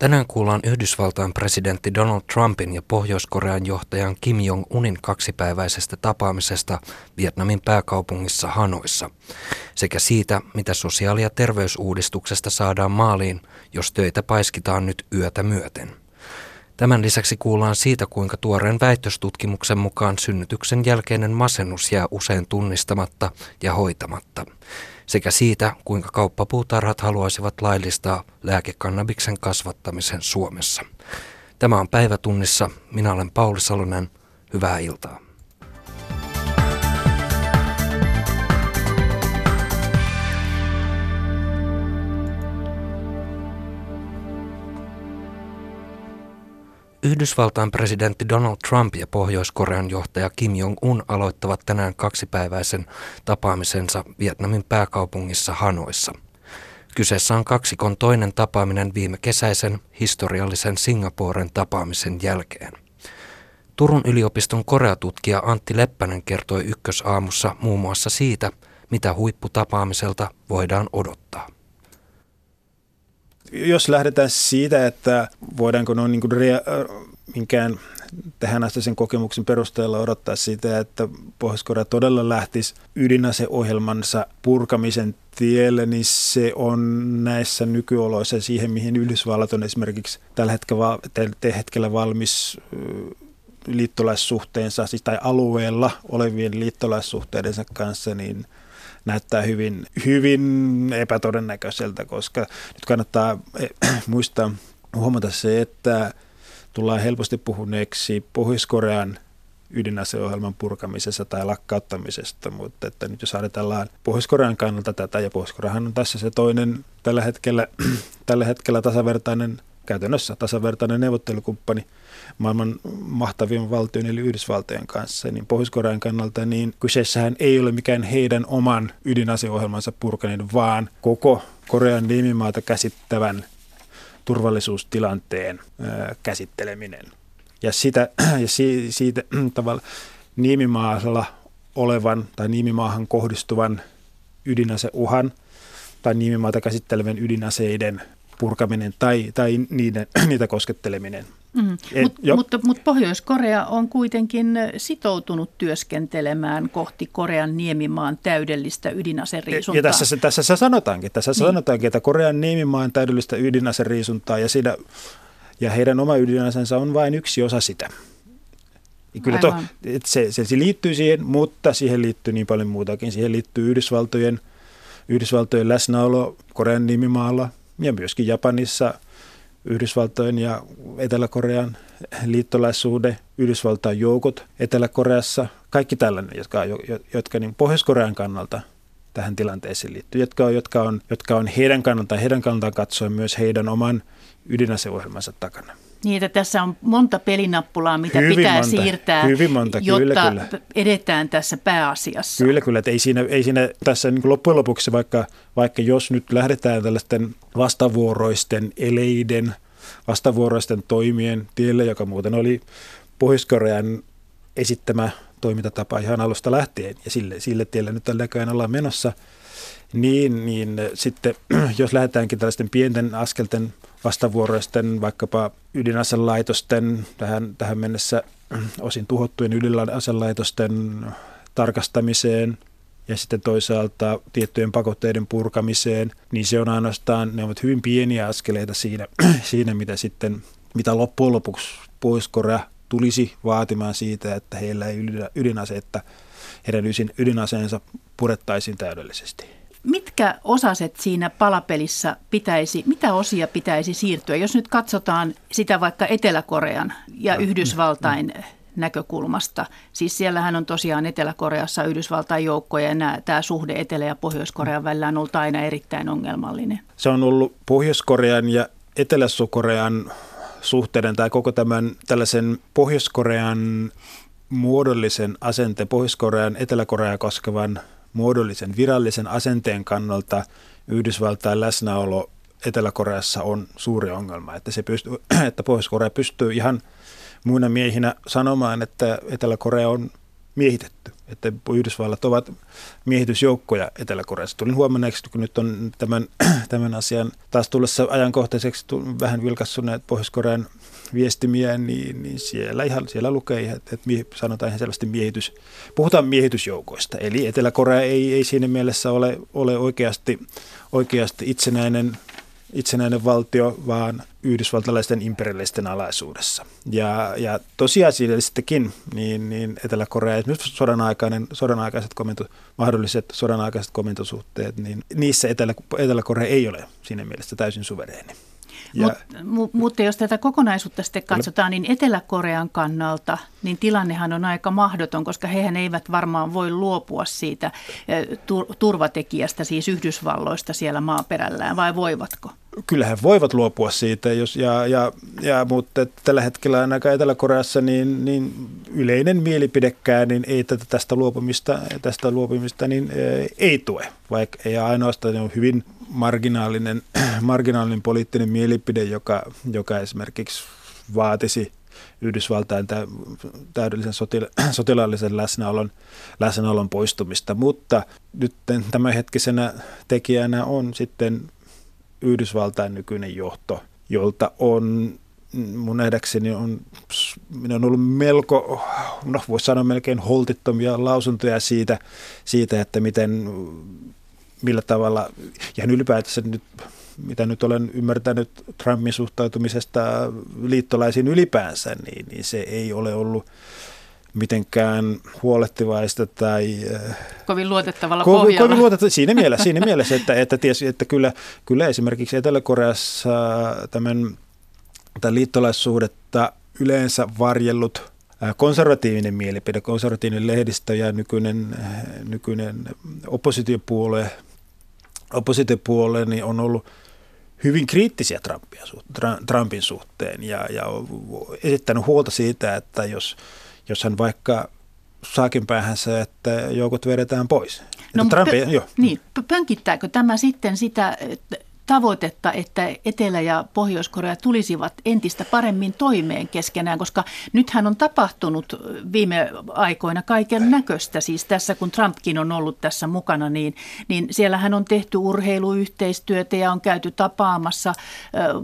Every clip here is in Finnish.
Tänään kuullaan Yhdysvaltain presidentti Donald Trumpin ja Pohjois-Korean johtajan Kim Jong-unin kaksipäiväisestä tapaamisesta Vietnamin pääkaupungissa Hanoissa sekä siitä, mitä sosiaali- ja terveysuudistuksesta saadaan maaliin, jos töitä paiskitaan nyt yötä myöten. Tämän lisäksi kuullaan siitä, kuinka tuoreen väitöstutkimuksen mukaan synnytyksen jälkeinen masennus jää usein tunnistamatta ja hoitamatta – sekä siitä, kuinka kauppapuutarhat haluaisivat laillistaa lääkekannabiksen kasvattamisen Suomessa. Tämä on päivätunnissa. Minä olen Pauli Salonen. Hyvää iltaa. Yhdysvaltain presidentti Donald Trump ja Pohjois-Korean johtaja Kim Jong-un aloittavat tänään kaksipäiväisen tapaamisensa Vietnamin pääkaupungissa Hanoissa. Kyseessä on kaksikon toinen tapaaminen viime kesäisen historiallisen Singaporen tapaamisen jälkeen. Turun yliopiston koreatutkija Antti Leppänen kertoi ykkösaamussa muun muassa siitä, mitä huipputapaamiselta voidaan odottaa jos lähdetään siitä, että voidaanko noin niin kuin rea- minkään tähän asti sen kokemuksen perusteella odottaa sitä, että Pohjois-Korea todella lähtisi ydinaseohjelmansa purkamisen tielle, niin se on näissä nykyoloissa siihen, mihin Yhdysvallat on esimerkiksi tällä hetkellä, hetkellä valmis liittolaissuhteensa, siis tai alueella olevien liittolaissuhteidensa kanssa, niin – näyttää hyvin, hyvin epätodennäköiseltä, koska nyt kannattaa eh, muistaa huomata se, että tullaan helposti puhuneeksi Pohjois-Korean ydinaseohjelman purkamisessa tai lakkauttamisesta, mutta että nyt jos ajatellaan Pohjois-Korean kannalta tätä, ja Pohjois-Koreahan on tässä se toinen tällä hetkellä, tällä hetkellä tasavertainen, käytännössä tasavertainen neuvottelukumppani maailman mahtavimman valtion eli Yhdysvaltojen kanssa, niin Pohjois-Korean kannalta niin kyseessähän ei ole mikään heidän oman ydinaseohjelmansa purkanen, vaan koko Korean nimimaata käsittävän turvallisuustilanteen ää, käsitteleminen. Ja, sitä, ja si, siitä tavalla nimimaalla olevan tai nimimaahan kohdistuvan ydinaseuhan tai nimimaata käsittelevän ydinaseiden purkaminen tai, tai niiden, niitä kosketteleminen – Mm. Et, Mut, mutta, mutta Pohjois-Korea on kuitenkin sitoutunut työskentelemään kohti Korean niemimaan täydellistä ydinaseriisuntaa. Ja tässä, tässä se sanotaankin, tässä niin. sanotaankin, että Korean niemimaan täydellistä ydinaseriisuntaa ja, siinä, ja heidän oma ydinasensa on vain yksi osa sitä. Kyllä to, se, se, se liittyy siihen, mutta siihen liittyy niin paljon muutakin. Siihen liittyy Yhdysvaltojen, Yhdysvaltojen läsnäolo Korean nimimaalla ja myöskin Japanissa – Yhdysvaltojen ja Etelä-Korean liittolaisuuden, Yhdysvaltain joukot Etelä-Koreassa, kaikki tällainen, jotka, jotka niin Pohjois-Korean kannalta tähän tilanteeseen liittyy, jotka on, jotka on, jotka on heidän kannaltaan, heidän kannaltaan katsoen myös heidän oman ydinaseohjelmansa takana. Niin, että tässä on monta pelinappulaa, mitä hyvin pitää monta, siirtää, hyvin monta, jotta kyllä, kyllä. edetään tässä pääasiassa. Kyllä, kyllä. Että ei siinä, ei siinä tässä niin loppujen lopuksi, vaikka, vaikka jos nyt lähdetään tällaisten vastavuoroisten eleiden, vastavuoroisten toimien tielle, joka muuten oli Pohjois-Korean esittämä toimintatapa ihan alusta lähtien, ja sille, sille tielle nyt näköjään ollaan menossa, niin, niin sitten jos lähdetäänkin tällaisten pienten askelten vastavuoroisten vaikkapa ydinaselaitosten tähän, tähän mennessä osin tuhottujen ydinaselaitosten tarkastamiseen ja sitten toisaalta tiettyjen pakotteiden purkamiseen, niin se on ainoastaan, ne ovat hyvin pieniä askeleita siinä, siinä mitä sitten, mitä loppujen lopuksi Pohjois-Korea tulisi vaatimaan siitä, että heillä ei ydinase, että heidän ydinaseensa purettaisiin täydellisesti. Mitkä osaset siinä palapelissä pitäisi, mitä osia pitäisi siirtyä, jos nyt katsotaan sitä vaikka Etelä-Korean ja Yhdysvaltain näkökulmasta. Siis siellähän on tosiaan Etelä-Koreassa Yhdysvaltain joukkoja ja nämä, tämä suhde Etelä- ja Pohjois-Korean välillä on ollut aina erittäin ongelmallinen. Se on ollut Pohjois-Korean ja Etelä-Korean suhteiden tai koko tämän tällaisen Pohjois-Korean muodollisen asenteen, Pohjois-Korean, Etelä-Koreaa koskevan muodollisen virallisen asenteen kannalta Yhdysvaltain läsnäolo Etelä-Koreassa on suuri ongelma. Että, se pystyy, että Pohjois-Korea pystyy ihan muina miehinä sanomaan, että Etelä-Korea on miehitetty, että Yhdysvallat ovat miehitysjoukkoja Etelä-Koreassa. Tulin huomanneeksi, kun nyt on tämän, tämän asian taas tullessa ajankohtaiseksi vähän vilkassuneet Pohjois-Korean viestimiä, niin, niin siellä, ihan, siellä lukee, että, että sanotaan ihan selvästi miehitys, puhutaan miehitysjoukoista. Eli Etelä-Korea ei, ei siinä mielessä ole, ole oikeasti, oikeasti itsenäinen itsenäinen valtio, vaan yhdysvaltalaisten imperialisten alaisuudessa. Ja, ja tosiasiallisestikin niin, niin Etelä-Korea, nyt sodan, aikainen, sodan aikaiset komento, mahdolliset sodan aikaiset komentosuhteet, niin niissä Etelä, Etelä-Korea ei ole siinä mielessä täysin suvereeni. Ja, Mut, mutta jos tätä kokonaisuutta sitten katsotaan, niin Etelä-Korean kannalta niin tilannehan on aika mahdoton, koska hehän eivät varmaan voi luopua siitä turvatekijästä, siis Yhdysvalloista siellä maaperällään, vai voivatko? Kyllähän voivat luopua siitä, jos, ja, ja, ja, mutta tällä hetkellä ainakaan Etelä-Koreassa niin, niin yleinen mielipidekään niin ei tätä, tästä luopumista, tästä luopumista niin, ei tue, vaikka ei ainoastaan on hyvin marginaalinen, marginaalinen poliittinen mielipide, joka, joka esimerkiksi vaatisi Yhdysvaltain täydellisen sotila- sotilaallisen läsnäolon, läsnäolon poistumista, mutta nyt tämänhetkisenä tekijänä on sitten Yhdysvaltain nykyinen johto, jolta on mun nähdäkseni on, on ollut melko, no voisi sanoa melkein holtittomia lausuntoja siitä, siitä että miten millä tavalla, ja ylipäätänsä nyt, mitä nyt olen ymmärtänyt Trumpin suhtautumisesta liittolaisiin ylipäänsä, niin, niin se ei ole ollut mitenkään huolehtivaista tai... Äh, kovin luotettavalla kovin, pohjalla. Kovin luotettavalla, siinä mielessä, siinä mielessä että, että, ties, että kyllä, kyllä esimerkiksi Etelä-Koreassa tämän, tämän liittolaissuhdetta yleensä varjellut äh, konservatiivinen mielipide, konservatiivinen lehdistö ja nykyinen, nykyinen oppositiopuolue oppositiopuolelle niin on ollut hyvin kriittisiä Trumpia, Trumpin suhteen ja, ja esittänyt huolta siitä, että jos, jos hän vaikka saakin päähänsä, että joukot vedetään pois. No, Trump, pö- jo. Niin, pönkittääkö tämä sitten sitä, että tavoitetta, että Etelä- ja Pohjois-Korea tulisivat entistä paremmin toimeen keskenään, koska nythän on tapahtunut viime aikoina kaiken näköistä. Siis tässä, kun Trumpkin on ollut tässä mukana, niin, niin siellähän on tehty urheiluyhteistyötä ja on käyty tapaamassa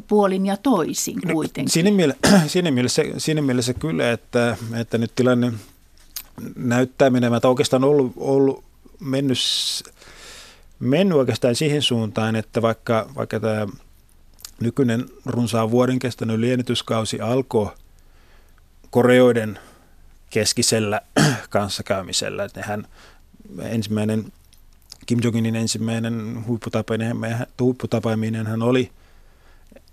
puolin ja toisin no, kuitenkin. No, siinä, mielessä, siinä, mielessä, siinä mielessä kyllä, että, että nyt tilanne näyttää menemään, että oikeastaan on ollut, ollut mennyt mennyt oikeastaan siihen suuntaan, että vaikka, vaikka tämä nykyinen runsaan vuoden kestänyt liennytyskausi alkoi Koreoiden keskisellä kanssakäymisellä, että hän ensimmäinen Kim Jong-unin ensimmäinen huipputapaaminen, huipputapaaminen hän oli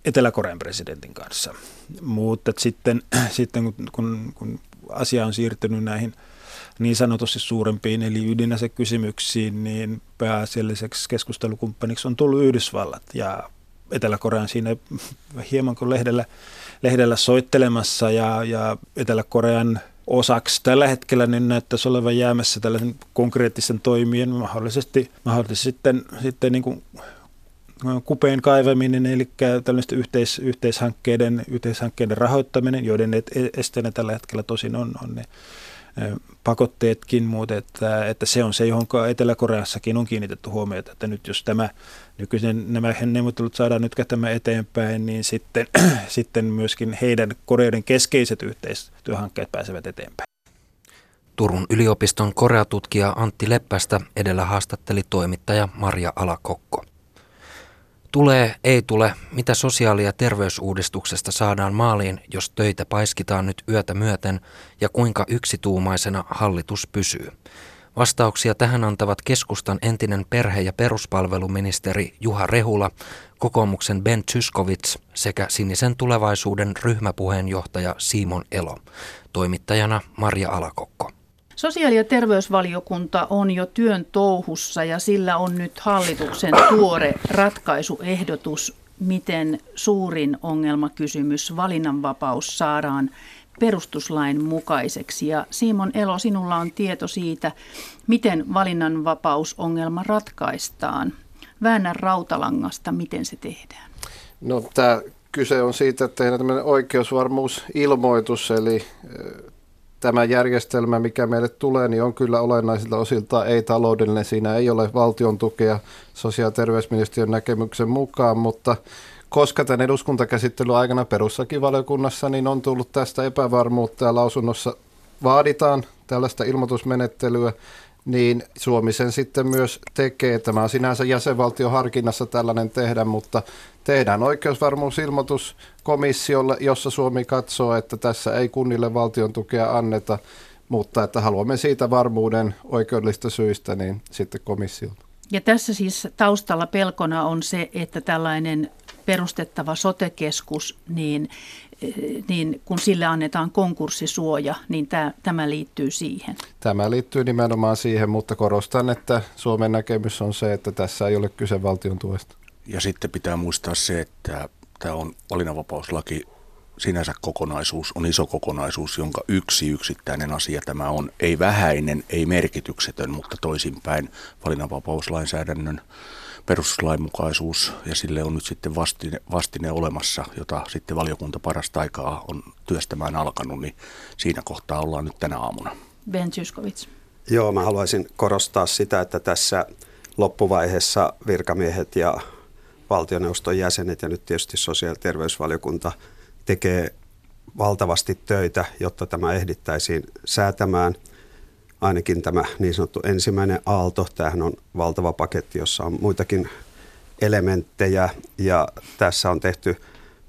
Etelä-Korean presidentin kanssa. Mutta sitten, sitten kun, kun asia on siirtynyt näihin – niin sanotusti suurempiin eli ydinasekysymyksiin, niin pääasialliseksi keskustelukumppaniksi on tullut Yhdysvallat. Ja Etelä-Korean siinä hieman kuin lehdellä, lehdellä soittelemassa ja, ja Etelä-Korean osaksi tällä hetkellä niin näyttäisi olevan jäämässä tällaisen konkreettisen toimien mahdollisesti, mahdollisesti sitten, sitten niin kuin kupeen kaivaminen, eli tällaisten yhteis, yhteishankkeiden, yhteishankkeiden rahoittaminen, joiden esteenä tällä hetkellä tosin on, on ne pakotteetkin, mutta että, että se on se, johon Etelä-Koreassakin on kiinnitetty huomiota, että nyt jos tämä nykyisen nämä neuvottelut saadaan nyt tämä eteenpäin, niin sitten, sitten myöskin heidän Koreiden keskeiset yhteistyöhankkeet pääsevät eteenpäin. Turun yliopiston koreatutkija Antti Leppästä edellä haastatteli toimittaja Maria Alakokko. Tulee, ei tule, mitä sosiaali- ja terveysuudistuksesta saadaan maaliin, jos töitä paiskitaan nyt yötä myöten ja kuinka yksituumaisena hallitus pysyy. Vastauksia tähän antavat keskustan entinen perhe- ja peruspalveluministeri Juha Rehula, kokoomuksen Ben Tyskovits sekä sinisen tulevaisuuden ryhmäpuheenjohtaja Simon Elo. Toimittajana Maria Alakokko. Sosiaali- ja terveysvaliokunta on jo työn touhussa ja sillä on nyt hallituksen tuore ratkaisuehdotus, miten suurin ongelmakysymys valinnanvapaus saadaan perustuslain mukaiseksi. Ja Simon Elo, sinulla on tieto siitä, miten valinnanvapausongelma ratkaistaan. Väännä rautalangasta, miten se tehdään. No tämä kyse on siitä, että tehdään tämmöinen oikeusvarmuusilmoitus, eli tämä järjestelmä, mikä meille tulee, niin on kyllä olennaisilta osilta ei-taloudellinen. Siinä ei ole valtion tukea sosiaali- ja terveysministeriön näkemyksen mukaan, mutta koska tämän eduskuntakäsittelyn aikana perustuslakivaliokunnassa niin on tullut tästä epävarmuutta ja lausunnossa vaaditaan tällaista ilmoitusmenettelyä, niin Suomi sen sitten myös tekee. Tämä on sinänsä jäsenvaltion harkinnassa tällainen tehdä, mutta tehdään oikeusvarmuusilmoitus komissiolle, jossa Suomi katsoo, että tässä ei kunnille valtion tukea anneta, mutta että haluamme siitä varmuuden oikeudellista syistä, niin sitten komissiolta. Ja tässä siis taustalla pelkona on se, että tällainen perustettava sotekeskus, niin, niin kun sille annetaan konkurssisuoja, niin tämä, tämä liittyy siihen. Tämä liittyy nimenomaan siihen, mutta korostan, että Suomen näkemys on se, että tässä ei ole kyse valtion tuesta. Ja sitten pitää muistaa se, että tämä on valinnanvapauslaki sinänsä kokonaisuus, on iso kokonaisuus, jonka yksi yksittäinen asia tämä on. Ei vähäinen, ei merkityksetön, mutta toisinpäin valinnanvapauslainsäädännön perustuslainmukaisuus ja sille on nyt sitten vastine, vastine olemassa, jota sitten valiokunta parasta aikaa on työstämään alkanut, niin siinä kohtaa ollaan nyt tänä aamuna. Ben Zyskowicz. Joo, mä haluaisin korostaa sitä, että tässä loppuvaiheessa virkamiehet ja valtioneuvoston jäsenet ja nyt tietysti sosiaali- ja terveysvaliokunta tekee valtavasti töitä, jotta tämä ehdittäisiin säätämään. Ainakin tämä niin sanottu ensimmäinen aalto, tämähän on valtava paketti, jossa on muitakin elementtejä ja tässä on tehty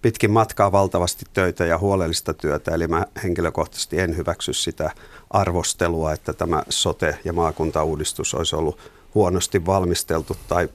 pitkin matkaa valtavasti töitä ja huolellista työtä, eli mä henkilökohtaisesti en hyväksy sitä arvostelua, että tämä sote- ja maakuntauudistus olisi ollut huonosti valmisteltu tai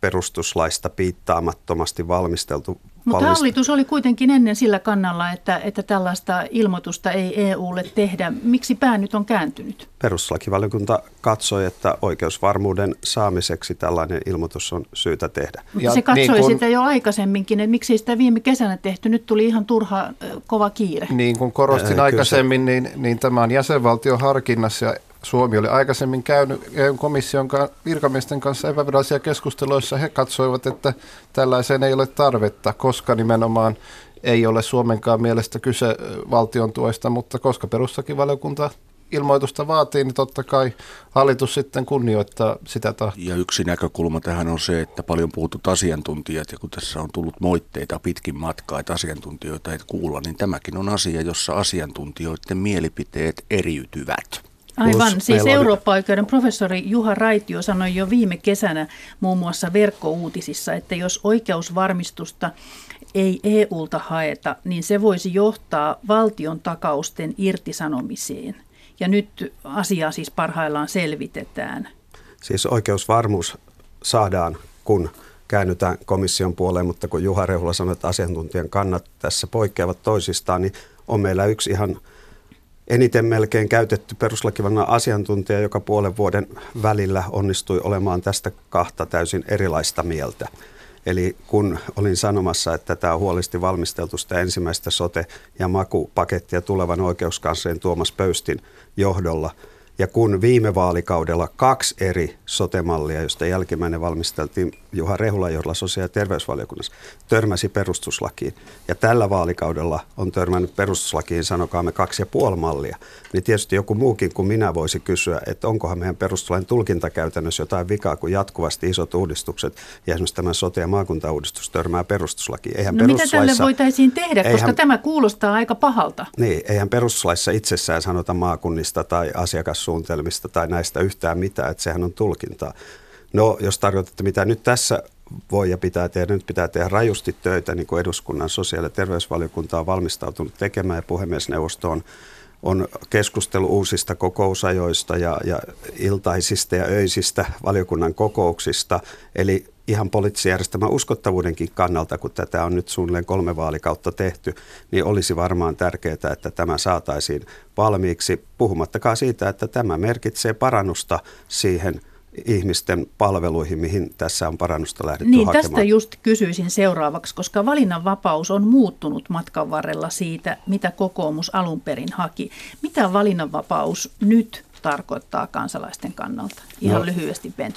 perustuslaista piittaamattomasti valmisteltu. Mutta hallitus oli kuitenkin ennen sillä kannalla, että, että tällaista ilmoitusta ei EUlle tehdä. Miksi pää nyt on kääntynyt? Perustuslakivaliokunta katsoi, että oikeusvarmuuden saamiseksi tällainen ilmoitus on syytä tehdä. Mutta ja se katsoi niin kun, sitä jo aikaisemminkin, että miksi sitä viime kesänä tehty. Nyt tuli ihan turha kova kiire. Niin kuin korostin äh, aikaisemmin, niin, niin tämä on jäsenvaltion harkinnassa ja Suomi oli aikaisemmin käynyt EU-komission virkamiesten kanssa epävirallisia keskusteluissa. He katsoivat, että tällaiseen ei ole tarvetta, koska nimenomaan ei ole Suomenkaan mielestä kyse valtion tuesta, mutta koska perustuslakivaliokunta ilmoitusta vaatii, niin totta kai hallitus sitten kunnioittaa sitä tahtoa. Ja yksi näkökulma tähän on se, että paljon puhutut asiantuntijat, ja kun tässä on tullut moitteita pitkin matkaa, että asiantuntijoita ei kuulla, niin tämäkin on asia, jossa asiantuntijoiden mielipiteet eriytyvät. Aivan, siis Eurooppa-oikeuden professori Juha Raitio sanoi jo viime kesänä muun muassa verkkouutisissa, että jos oikeusvarmistusta ei EUlta haeta, niin se voisi johtaa valtion takausten irtisanomiseen. Ja nyt asiaa siis parhaillaan selvitetään. Siis oikeusvarmuus saadaan, kun käännytään komission puoleen, mutta kun Juha Rehula sanoi, että asiantuntijan kannat tässä poikkeavat toisistaan, niin on meillä yksi ihan – eniten melkein käytetty peruslakivallan asiantuntija, joka puolen vuoden välillä onnistui olemaan tästä kahta täysin erilaista mieltä. Eli kun olin sanomassa, että tämä on huolellisesti valmisteltu sitä ensimmäistä sote- ja makupakettia tulevan oikeuskanslerin Tuomas Pöystin johdolla – ja kun viime vaalikaudella kaksi eri sotemallia, josta jälkimmäinen valmisteltiin Juha Rehula johdolla sosiaali- ja terveysvaliokunnassa, törmäsi perustuslakiin. Ja tällä vaalikaudella on törmännyt perustuslakiin, sanokaamme, kaksi ja puoli mallia. Niin tietysti joku muukin kuin minä voisi kysyä, että onkohan meidän perustuslain tulkintakäytännössä jotain vikaa, kun jatkuvasti isot uudistukset ja esimerkiksi tämä sote- ja maakuntauudistus törmää perustuslakiin. Eihän no mitä tälle voitaisiin tehdä, eihän, koska tämä kuulostaa aika pahalta? Niin, eihän perustuslaissa itsessään sanota maakunnista tai asiakas suunnitelmista tai näistä yhtään mitään, että sehän on tulkintaa. No, jos tarkoitatte, mitä nyt tässä voi ja pitää tehdä, nyt pitää tehdä rajusti töitä, niin kuin eduskunnan sosiaali- ja terveysvaliokunta on valmistautunut tekemään ja puhemiesneuvosto on, on keskustelu uusista kokousajoista ja, ja iltaisista ja öisistä valiokunnan kokouksista. Eli ihan poliittisen järjestelmän uskottavuudenkin kannalta, kun tätä on nyt suunnilleen kolme vaalikautta tehty, niin olisi varmaan tärkeää, että tämä saataisiin valmiiksi, puhumattakaan siitä, että tämä merkitsee parannusta siihen ihmisten palveluihin, mihin tässä on parannusta lähdetty niin, hakemaan. Tästä just kysyisin seuraavaksi, koska valinnanvapaus on muuttunut matkan varrella siitä, mitä kokoomus alun perin haki. Mitä valinnanvapaus nyt tarkoittaa kansalaisten kannalta? Ihan no, lyhyesti Ben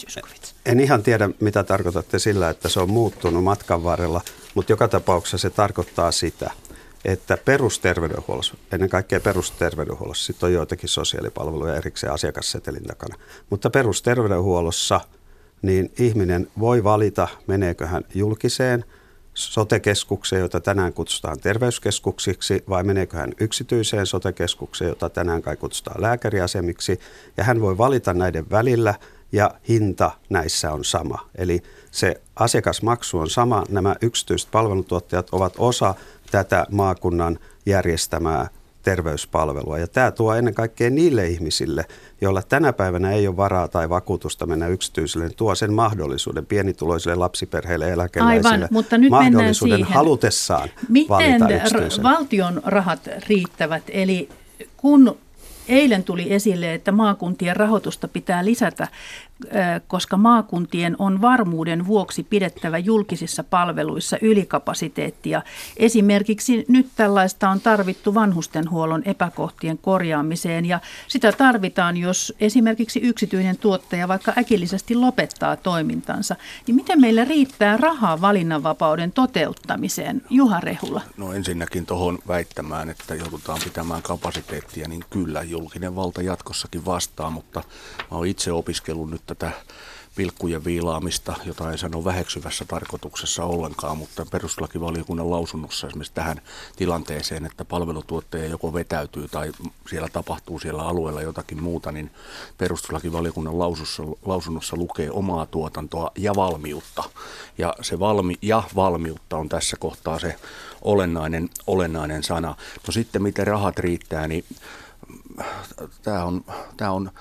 En ihan tiedä, mitä tarkoitatte sillä, että se on muuttunut matkan varrella, mutta joka tapauksessa se tarkoittaa sitä, että perusterveydenhuollossa, ennen kaikkea perusterveydenhuollossa, sitten on joitakin sosiaalipalveluja erikseen asiakassetelin takana, mutta perusterveydenhuollossa niin ihminen voi valita, meneekö hän julkiseen sotekeskukseen, jota tänään kutsutaan terveyskeskuksiksi, vai meneekö hän yksityiseen sotekeskukseen, jota tänään kai kutsutaan lääkäriasemiksi, ja hän voi valita näiden välillä, ja hinta näissä on sama. Eli se asiakasmaksu on sama, nämä yksityiset palveluntuottajat ovat osa tätä maakunnan järjestämää terveyspalvelua. Ja tämä tuo ennen kaikkea niille ihmisille, joilla tänä päivänä ei ole varaa tai vakuutusta mennä yksityiselle, niin tuo sen mahdollisuuden pienituloisille lapsiperheille, eläkeläisille, Aivan, mutta nyt mahdollisuuden siihen. halutessaan Miten valita r- valtion rahat riittävät? Eli kun eilen tuli esille, että maakuntien rahoitusta pitää lisätä koska maakuntien on varmuuden vuoksi pidettävä julkisissa palveluissa ylikapasiteettia. Esimerkiksi nyt tällaista on tarvittu vanhustenhuollon epäkohtien korjaamiseen ja sitä tarvitaan, jos esimerkiksi yksityinen tuottaja vaikka äkillisesti lopettaa toimintansa. Niin miten meillä riittää rahaa valinnanvapauden toteuttamiseen? Juha Rehula. No ensinnäkin tuohon väittämään, että joudutaan pitämään kapasiteettia, niin kyllä julkinen valta jatkossakin vastaa, mutta mä oon itse opiskellut nyt tätä pilkkujen viilaamista, jota ei sano väheksyvässä tarkoituksessa ollenkaan, mutta perustuslakivaliokunnan lausunnossa esimerkiksi tähän tilanteeseen, että palvelutuottaja joko vetäytyy tai siellä tapahtuu siellä alueella jotakin muuta, niin perustuslakivaliokunnan lausussa, lausunnossa lukee omaa tuotantoa ja valmiutta. Ja se valmi, ja valmiutta on tässä kohtaa se olennainen, olennainen sana. No sitten miten rahat riittää, niin tämä on, tämä on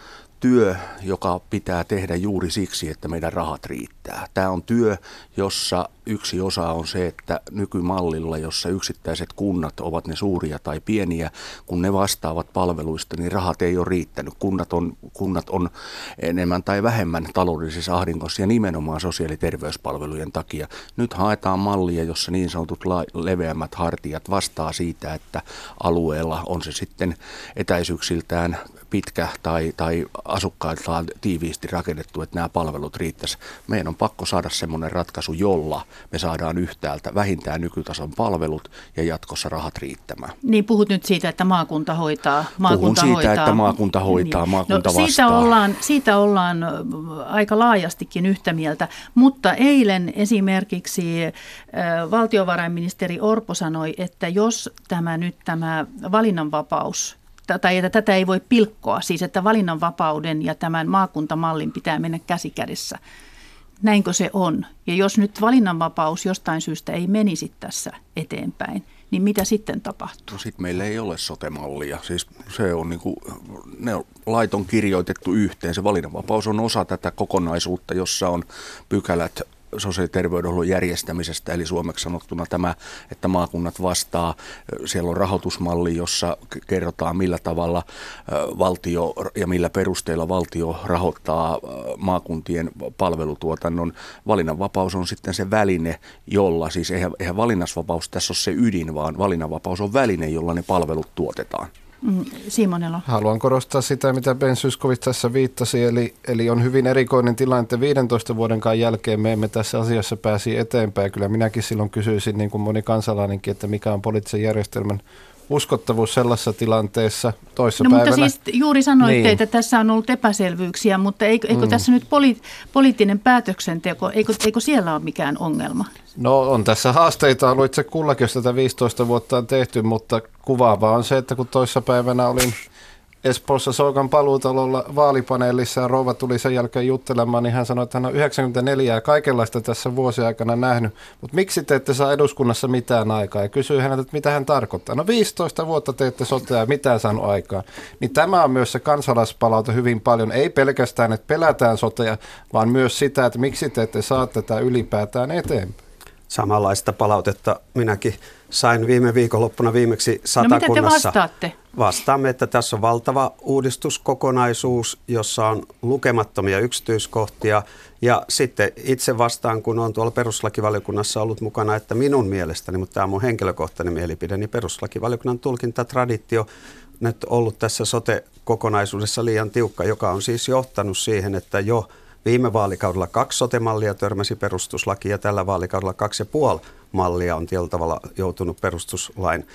työ, joka pitää tehdä juuri siksi, että meidän rahat riittää. Tämä on työ, jossa yksi osa on se, että nykymallilla, jossa yksittäiset kunnat ovat ne suuria tai pieniä, kun ne vastaavat palveluista, niin rahat ei ole riittänyt. Kunnat on, kunnat on enemmän tai vähemmän taloudellisessa ahdingossa ja nimenomaan sosiaali- ja terveyspalvelujen takia. Nyt haetaan mallia, jossa niin sanotut la- leveämmät hartiat vastaa siitä, että alueella on se sitten etäisyyksiltään pitkä tai, tai asukkailtaan tiiviisti rakennettu, että nämä palvelut riittäisi. Meidän on pakko saada semmoinen ratkaisu, jolla me saadaan yhtäältä vähintään nykytason palvelut ja jatkossa rahat riittämään. Niin puhut nyt siitä, että maakunta hoitaa. Maakunta Puhun siitä, hoitaa. että maakunta hoitaa, niin. maakunta no, siitä ollaan, siitä ollaan aika laajastikin yhtä mieltä, mutta eilen esimerkiksi valtiovarainministeri Orpo sanoi, että jos tämä nyt tämä valinnanvapaus tai että tätä ei voi pilkkoa, siis että valinnanvapauden ja tämän maakuntamallin pitää mennä käsi kädessä. Näinkö se on? Ja jos nyt valinnanvapaus jostain syystä ei menisi tässä eteenpäin, niin mitä sitten tapahtuu? No sitten meillä ei ole sotemallia. Siis se on niin kuin, ne on laiton kirjoitettu yhteen. Se valinnanvapaus on osa tätä kokonaisuutta, jossa on pykälät sosiaali- ja terveydenhuollon järjestämisestä, eli suomeksi sanottuna tämä, että maakunnat vastaa. Siellä on rahoitusmalli, jossa kerrotaan millä tavalla valtio ja millä perusteella valtio rahoittaa maakuntien palvelutuotannon. Valinnanvapaus on sitten se väline, jolla, siis eihän, eihän valinnanvapaus tässä ole se ydin, vaan valinnanvapaus on väline, jolla ne palvelut tuotetaan. Mm. Haluan korostaa sitä, mitä Ben Syskovit tässä viittasi, eli, eli on hyvin erikoinen tilanne, että 15 vuodenkaan jälkeen me emme tässä asiassa pääsi eteenpäin. Kyllä minäkin silloin kysyisin, niin kuin moni kansalainenkin, että mikä on poliittisen järjestelmän uskottavuus sellaisessa tilanteessa toissa no, päivänä. mutta siis juuri sanoitte, niin. että tässä on ollut epäselvyyksiä, mutta eikö, eikö mm. tässä nyt poli, poliittinen päätöksenteko, eikö, eikö siellä ole mikään ongelma? No on tässä haasteita ollut itse kullakin, jos tätä 15 vuotta on tehty, mutta kuvaavaa on se, että kun toissa päivänä olin Espoossa Soukan paluutalolla vaalipaneelissa ja rouva tuli sen jälkeen juttelemaan, niin hän sanoi, että hän on 94 ja kaikenlaista tässä vuosien aikana nähnyt. Mutta miksi te ette saa eduskunnassa mitään aikaa? Ja kysyi häneltä, että mitä hän tarkoittaa. No 15 vuotta teette sotea ja mitään saanut aikaa. Niin tämä on myös se kansalaispalaute hyvin paljon. Ei pelkästään, että pelätään sotea, vaan myös sitä, että miksi te ette saa tätä ylipäätään eteenpäin. Samanlaista palautetta minäkin sain viime viikonloppuna viimeksi satakunnassa. No mitä te vastaatte? Vastaamme, että tässä on valtava uudistuskokonaisuus, jossa on lukemattomia yksityiskohtia. Ja sitten itse vastaan, kun on tuolla peruslakivaliokunnassa ollut mukana, että minun mielestäni, mutta tämä on mun henkilökohtainen mielipide, niin peruslakivaliokunnan tulkintatraditio nyt ollut tässä sote-kokonaisuudessa liian tiukka, joka on siis johtanut siihen, että jo Viime vaalikaudella kaksi sotemallia törmäsi perustuslaki ja tällä vaalikaudella kaksi ja puoli mallia on tietyllä tavalla joutunut perustuslain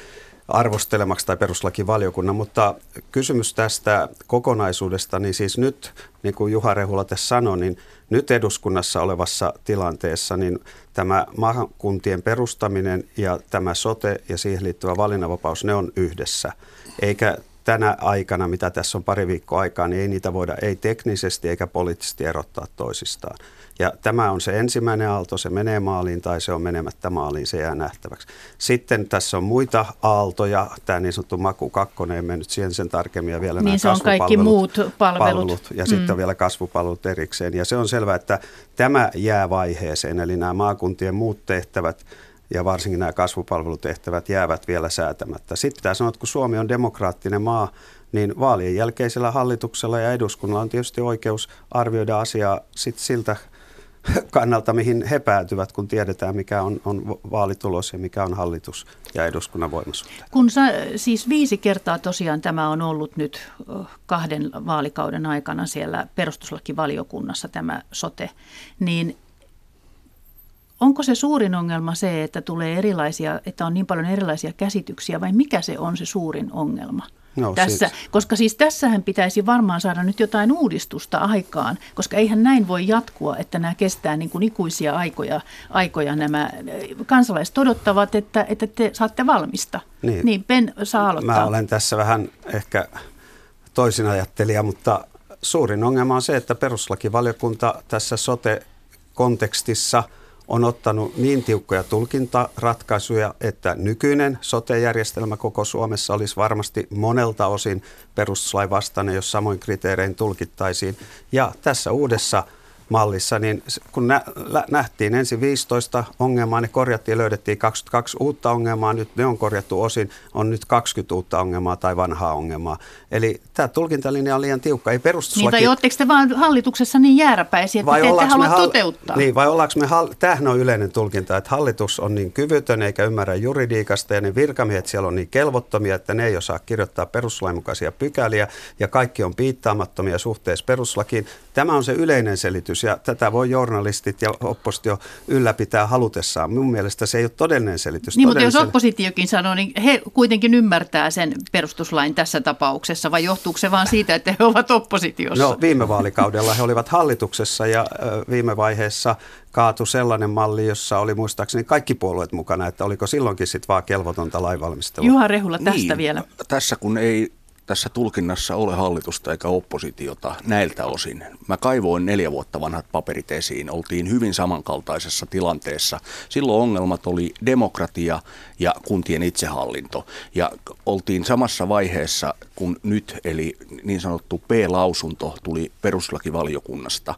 arvostelemaksi tai perustuslakivaliokunnan, mutta kysymys tästä kokonaisuudesta, niin siis nyt, niin kuin Juha Rehula tässä sanoi, niin nyt eduskunnassa olevassa tilanteessa, niin tämä maakuntien perustaminen ja tämä sote ja siihen liittyvä valinnanvapaus, ne on yhdessä. Eikä tänä aikana, mitä tässä on pari viikkoa aikaa, niin ei niitä voida ei teknisesti eikä poliittisesti erottaa toisistaan. Ja tämä on se ensimmäinen aalto, se menee maaliin tai se on menemättä maaliin, se jää nähtäväksi. Sitten tässä on muita aaltoja, tämä niin sanottu Maku 2, ei mennyt siihen sen tarkemmin ja vielä niin nämä se on kaikki muut palvelut. palvelut ja mm. sitten on vielä kasvupalvelut erikseen. Ja se on selvää, että tämä jää vaiheeseen, eli nämä maakuntien muut tehtävät ja varsinkin nämä kasvupalvelutehtävät jäävät vielä säätämättä. Sitten tämä sanoo, että kun Suomi on demokraattinen maa, niin vaalien jälkeisellä hallituksella ja eduskunnalla on tietysti oikeus arvioida asiaa sit siltä kannalta, mihin he päätyvät, kun tiedetään, mikä on, on vaalitulos ja mikä on hallitus ja eduskunnan voimasuhte. Kun sa, siis viisi kertaa tosiaan tämä on ollut nyt kahden vaalikauden aikana siellä perustuslakivaliokunnassa tämä sote, niin onko se suurin ongelma se, että tulee erilaisia, että on niin paljon erilaisia käsityksiä vai mikä se on se suurin ongelma? No, tässä, siis. Koska siis tässähän pitäisi varmaan saada nyt jotain uudistusta aikaan, koska eihän näin voi jatkua, että nämä kestää niin kuin ikuisia aikoja, aikoja nämä kansalaiset odottavat, että, että te saatte valmista. Niin, niin Ben saa aloittaa. Mä olen tässä vähän ehkä toisin ajattelija, mutta suurin ongelma on se, että peruslakivaliokunta tässä sote-kontekstissa – on ottanut niin tiukkoja tulkintaratkaisuja, että nykyinen sote-järjestelmä koko Suomessa olisi varmasti monelta osin perustuslain vastainen, jos samoin kriteerein tulkittaisiin. Ja tässä uudessa mallissa, niin kun nä- nähtiin ensin 15 ongelmaa, ne korjattiin ja löydettiin 22 uutta ongelmaa, nyt ne on korjattu osin, on nyt 20 uutta ongelmaa tai vanhaa ongelmaa. Eli tämä tulkintalinja on liian tiukka, ei perustuslaki... Niin, tai oletteko te vaan hallituksessa niin jääräpäisiä, että vai te ette halua hall... toteuttaa? Niin, vai ollaanko me, hall... tämähän on yleinen tulkinta, että hallitus on niin kyvytön eikä ymmärrä juridiikasta ja ne virkamiehet siellä on niin kelvottomia, että ne ei osaa kirjoittaa perustuslain mukaisia pykäliä ja kaikki on piittaamattomia suhteessa perustuslakiin. Tämä on se yleinen selitys ja tätä voi journalistit ja oppositio ylläpitää halutessaan. Mun mielestä se ei ole todellinen selitys. Niin, mutta jos oppositiokin sanoo, niin he kuitenkin ymmärtää sen perustuslain tässä tapauksessa vai johtuuko se vaan siitä, että he ovat oppositiossa? No viime vaalikaudella he olivat hallituksessa ja viime vaiheessa kaatu sellainen malli, jossa oli muistaakseni kaikki puolueet mukana, että oliko silloinkin sitten vaan kelvotonta lainvalmistelua. Juha Rehula tästä niin, vielä. Tässä kun ei tässä tulkinnassa ole hallitusta eikä oppositiota näiltä osin. Mä kaivoin neljä vuotta vanhat paperit esiin. Oltiin hyvin samankaltaisessa tilanteessa. Silloin ongelmat oli demokratia ja kuntien itsehallinto. Ja oltiin samassa vaiheessa kuin nyt, eli niin sanottu P-lausunto tuli peruslakivaliokunnasta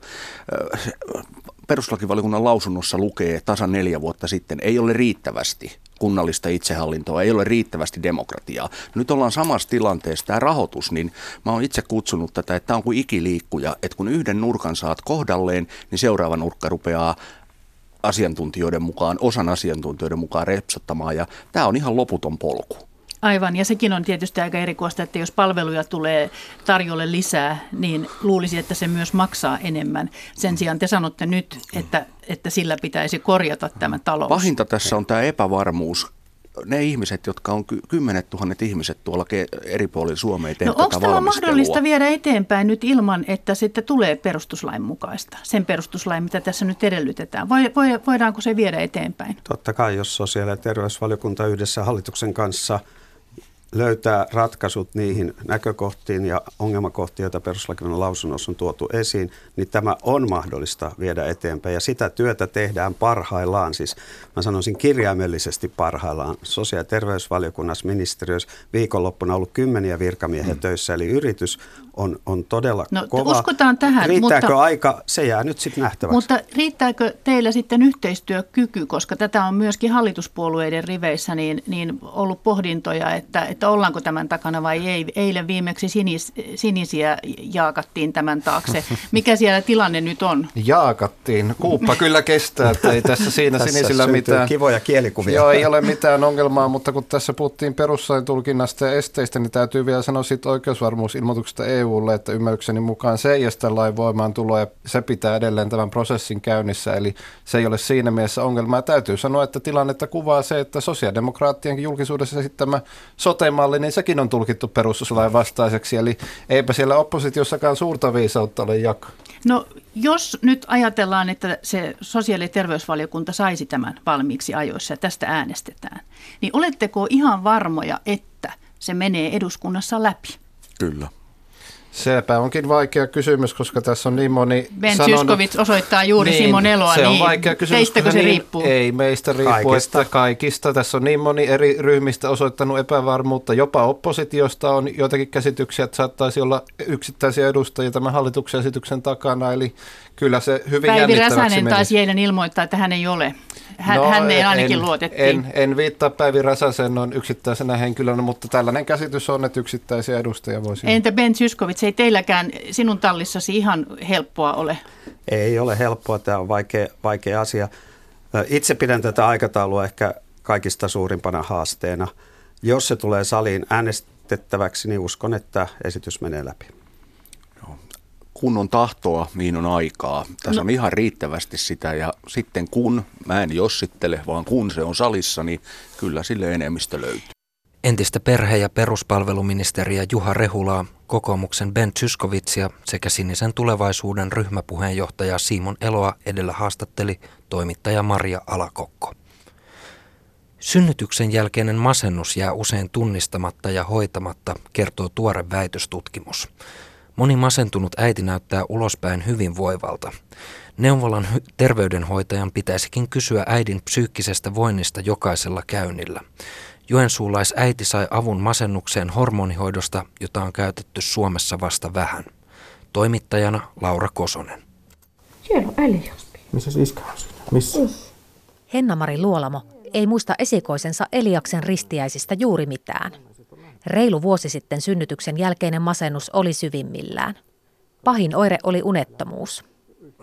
perustuslakivaliokunnan lausunnossa lukee tasan neljä vuotta sitten, ei ole riittävästi kunnallista itsehallintoa, ei ole riittävästi demokratiaa. Nyt ollaan samassa tilanteessa, tämä rahoitus, niin mä oon itse kutsunut tätä, että tämä on kuin ikiliikkuja, että kun yhden nurkan saat kohdalleen, niin seuraava nurkka rupeaa asiantuntijoiden mukaan, osan asiantuntijoiden mukaan repsottamaan, ja tämä on ihan loputon polku. Aivan, ja sekin on tietysti aika erikoista, että jos palveluja tulee tarjolle lisää, niin luulisi, että se myös maksaa enemmän. Sen sijaan te sanotte nyt, että, että sillä pitäisi korjata tämä talous. Pahinta tässä on tämä epävarmuus ne ihmiset, jotka on kymmenet tuhannet ihmiset tuolla eri puolilla Suomea no, onko tämä mahdollista viedä eteenpäin nyt ilman, että sitten tulee perustuslain mukaista, sen perustuslain, mitä tässä nyt edellytetään? Voidaanko se viedä eteenpäin? Totta kai, jos sosiaali- ja terveysvaliokunta yhdessä hallituksen kanssa – löytää ratkaisut niihin näkökohtiin ja ongelmakohtiin, joita perustuslakivaliokunnan lausunnossa on tuotu esiin, niin tämä on mahdollista viedä eteenpäin. Ja sitä työtä tehdään parhaillaan, siis mä sanoisin kirjaimellisesti parhaillaan. Sosiaali- ja terveysvaliokunnassa ministeriössä viikonloppuna on ollut kymmeniä virkamiehiä mm. töissä, eli yritys on, on todella no, kova. Uskotaan tähän. Riittääkö mutta, aika, se jää nyt sitten nähtäväksi. Mutta riittääkö teillä sitten yhteistyökyky, koska tätä on myöskin hallituspuolueiden riveissä niin, niin ollut pohdintoja, että, että että ollaanko tämän takana vai ei. Eilen viimeksi sinis, sinisiä jaakattiin tämän taakse. Mikä siellä tilanne nyt on? Jaakattiin. Kuuppa kyllä kestää, että ei tässä siinä tässä sinisillä mitään. kivoja kielikuvia. Joo, ei ole mitään ongelmaa, mutta kun tässä puhuttiin perussain tulkinnasta ja esteistä, niin täytyy vielä sanoa siitä oikeusvarmuusilmoituksesta EUlle, että ymmärrykseni mukaan se ei estä lain voimaan tuloa ja se pitää edelleen tämän prosessin käynnissä, eli se ei ole siinä mielessä ongelmaa. Täytyy sanoa, että tilannetta kuvaa se, että sosiaalidemokraattienkin julkisuudessa esittämä sote-malli, niin sekin on tulkittu perustuslain vastaiseksi, eli eipä siellä oppositiossakaan suurta viisautta ole jako. No jos nyt ajatellaan, että se sosiaali- ja terveysvaliokunta saisi tämän valmiiksi ajoissa ja tästä äänestetään, niin oletteko ihan varmoja, että se menee eduskunnassa läpi? Kyllä. Sepä onkin vaikea kysymys, koska tässä on niin moni Ben sanonut, osoittaa juuri niin, Simon Eloa, se on niin vaikea kysymys, teistäkö se niin, riippuu? Ei meistä riippuu, kaikista. että kaikista. Tässä on niin moni eri ryhmistä osoittanut epävarmuutta. Jopa oppositiosta on joitakin käsityksiä, että saattaisi olla yksittäisiä edustajia tämän hallituksen esityksen takana. Eli kyllä se hyvin Päivi Räsänen taisi eilen ilmoittaa, että hän ei ole. Hän, no, häneen ainakin en, luotettiin. En, en viittaa Päivi Räsäsen on yksittäisenä henkilönä, mutta tällainen käsitys on, että yksittäisiä edustajia voisi Entä Ben Zyskowicz, ei teilläkään sinun tallissasi ihan helppoa ole? Ei ole helppoa, tämä on vaikea, vaikea asia. Itse pidän tätä aikataulua ehkä kaikista suurimpana haasteena. Jos se tulee saliin äänestettäväksi, niin uskon, että esitys menee läpi kun on tahtoa, niin on aikaa. Tässä no. on ihan riittävästi sitä ja sitten kun, mä en jossittele, vaan kun se on salissa, niin kyllä sille enemmistö löytyy. Entistä perhe- ja peruspalveluministeriä Juha Rehulaa, kokoomuksen Ben Tyskovitsia sekä Sinisen tulevaisuuden ryhmäpuheenjohtaja Simon Eloa edellä haastatteli toimittaja Maria Alakokko. Synnytyksen jälkeinen masennus jää usein tunnistamatta ja hoitamatta, kertoo tuore väitöstutkimus. Moni masentunut äiti näyttää ulospäin hyvinvoivalta. Neuvolan hy- terveydenhoitajan pitäisikin kysyä äidin psyykkisestä voinnista jokaisella käynnillä. Joensuulaisäiti sai avun masennukseen hormonihoidosta, jota on käytetty Suomessa vasta vähän. Toimittajana Laura Kosonen. Siellä on Elias. Missä iskä on Missä? Henna-Mari Luolamo ei muista esikoisensa Eliaksen ristiäisistä juuri mitään. Reilu vuosi sitten synnytyksen jälkeinen masennus oli syvimmillään. Pahin oire oli unettomuus.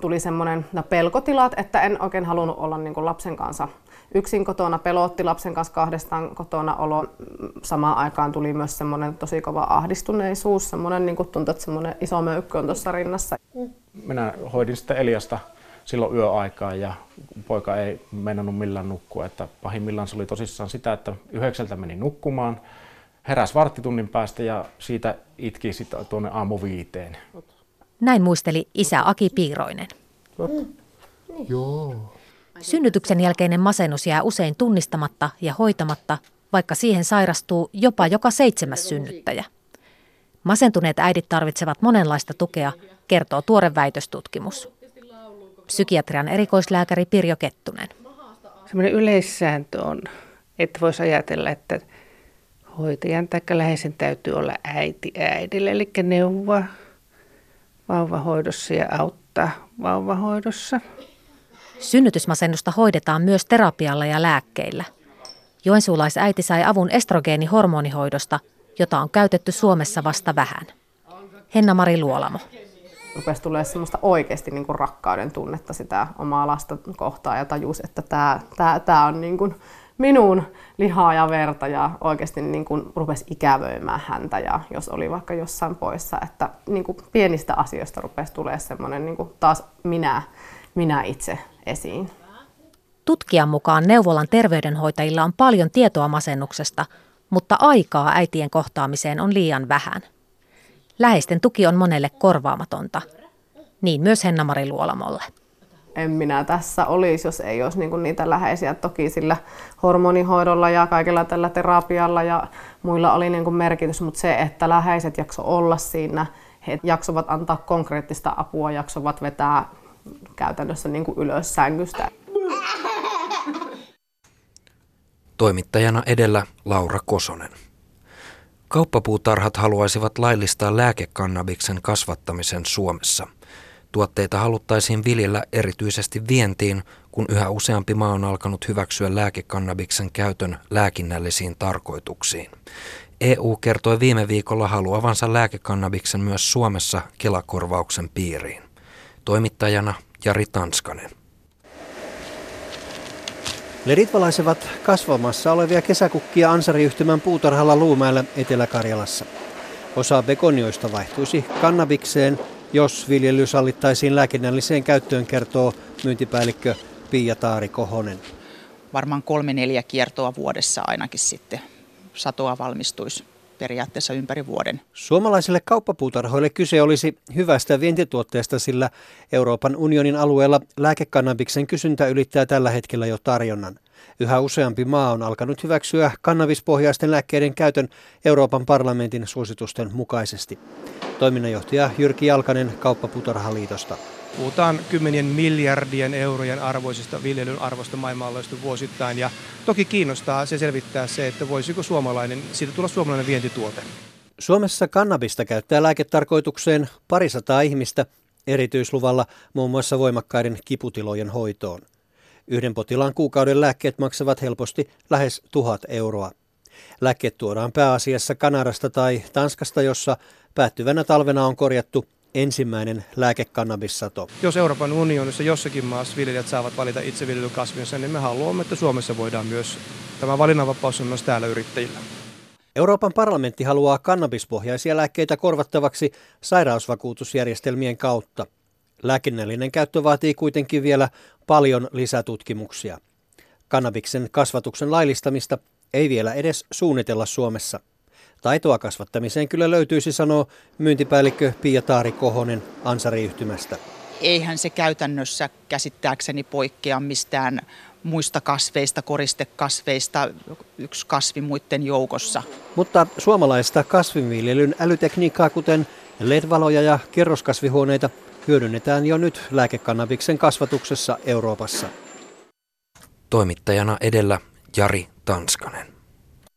Tuli semmoinen no, pelkotilat, että en oikein halunnut olla niin kuin lapsen kanssa yksin kotona, pelotti lapsen kanssa kahdestaan kotona olo. Samaan aikaan tuli myös semmoinen tosi kova ahdistuneisuus, semmoinen niin kuin tuntui, että semmoinen iso möykky on tuossa rinnassa. Minä hoidin sitten Eliasta silloin yöaikaa ja poika ei meinannut millään nukkua. Että pahimmillaan se oli tosissaan sitä, että yhdeksältä meni nukkumaan – heräs varttitunnin päästä ja siitä itki sitten tuonne aamu viiteen. Näin muisteli isä Aki Piiroinen. Mm. Joo. Synnytyksen jälkeinen masennus jää usein tunnistamatta ja hoitamatta, vaikka siihen sairastuu jopa joka seitsemäs synnyttäjä. Masentuneet äidit tarvitsevat monenlaista tukea, kertoo tuore väitöstutkimus. Psykiatrian erikoislääkäri Pirjo Kettunen. Sellainen yleissääntö on, että voisi ajatella, että hoitajan tai läheisen täytyy olla äiti äidille, eli neuvoa vauvahoidossa ja auttaa vauvahoidossa. Synnytysmasennusta hoidetaan myös terapialla ja lääkkeillä. Joensuulaisäiti sai avun estrogeenihormonihoidosta, jota on käytetty Suomessa vasta vähän. Henna-Mari Luolamo. Rupesi tulee semmoista oikeasti niin kuin rakkauden tunnetta sitä omaa lasta kohtaan ja tajus, että tämä, tämä, tämä on niin kuin minun lihaa ja verta ja oikeasti niin kuin rupesi ikävöimään häntä ja jos oli vaikka jossain poissa, että niin kuin pienistä asioista rupesi tulee semmoinen niin kuin taas minä, minä itse esiin. Tutkijan mukaan neuvolan terveydenhoitajilla on paljon tietoa masennuksesta, mutta aikaa äitien kohtaamiseen on liian vähän. Läheisten tuki on monelle korvaamatonta. Niin myös Henna-Mari Luolamolle en minä tässä olisi, jos ei olisi niin niitä läheisiä. Toki sillä hormonihoidolla ja kaikella tällä terapialla ja muilla oli niin merkitys, mutta se, että läheiset jakso olla siinä, he jaksovat antaa konkreettista apua, jaksovat vetää käytännössä niin ylös sängystä. Toimittajana edellä Laura Kosonen. Kauppapuutarhat haluaisivat laillistaa lääkekannabiksen kasvattamisen Suomessa – Tuotteita haluttaisiin viljellä erityisesti vientiin, kun yhä useampi maa on alkanut hyväksyä lääkekannabiksen käytön lääkinnällisiin tarkoituksiin. EU kertoi viime viikolla haluavansa lääkekannabiksen myös Suomessa Kelakorvauksen piiriin. Toimittajana Jari Tanskanen. Ledit valaisevat kasvamassa olevia kesäkukkia Ansari-yhtymän puutarhalla Luumäellä Etelä-Karjalassa. Osa begonioista vaihtuisi kannabikseen, jos viljely sallittaisiin lääkinnälliseen käyttöön, kertoo myyntipäällikkö Pia Taari Kohonen. Varmaan kolme neljä kiertoa vuodessa ainakin sitten satoa valmistuisi periaatteessa ympäri vuoden. Suomalaisille kauppapuutarhoille kyse olisi hyvästä vientituotteesta, sillä Euroopan unionin alueella lääkekannabiksen kysyntä ylittää tällä hetkellä jo tarjonnan. Yhä useampi maa on alkanut hyväksyä kannabispohjaisten lääkkeiden käytön Euroopan parlamentin suositusten mukaisesti. Toiminnanjohtaja Jyrki Jalkanen Kauppapuutarhaliitosta. Puhutaan kymmenien miljardien eurojen arvoisista viljelyn arvosta maailmanlaajuisesti vuosittain ja toki kiinnostaa se selvittää se, että voisiko suomalainen, siitä tulla suomalainen vientituote. Suomessa kannabista käyttää lääketarkoitukseen parisataa ihmistä erityisluvalla muun muassa voimakkaiden kiputilojen hoitoon. Yhden potilaan kuukauden lääkkeet maksavat helposti lähes tuhat euroa. Lääkkeet tuodaan pääasiassa Kanadasta tai Tanskasta, jossa päättyvänä talvena on korjattu ensimmäinen lääkekannabissato. Jos Euroopan unionissa jossakin maassa viljelijät saavat valita itse viljelykasvinsa, niin me haluamme, että Suomessa voidaan myös, tämä valinnanvapaus on myös täällä yrittäjillä. Euroopan parlamentti haluaa kannabispohjaisia lääkkeitä korvattavaksi sairausvakuutusjärjestelmien kautta. Lääkinnällinen käyttö vaatii kuitenkin vielä paljon lisätutkimuksia. Kannabiksen kasvatuksen laillistamista ei vielä edes suunnitella Suomessa. Taitoa kasvattamiseen kyllä löytyisi, sanoo myyntipäällikkö Pia Taari Kohonen Ansari-yhtymästä. Eihän se käytännössä käsittääkseni poikkea mistään muista kasveista, koristekasveista, yksi kasvi muiden joukossa. Mutta suomalaista kasvinviljelyn älytekniikkaa, kuten LED-valoja ja kerroskasvihuoneita, hyödynnetään jo nyt lääkekannabiksen kasvatuksessa Euroopassa. Toimittajana edellä Jari Tanskanen.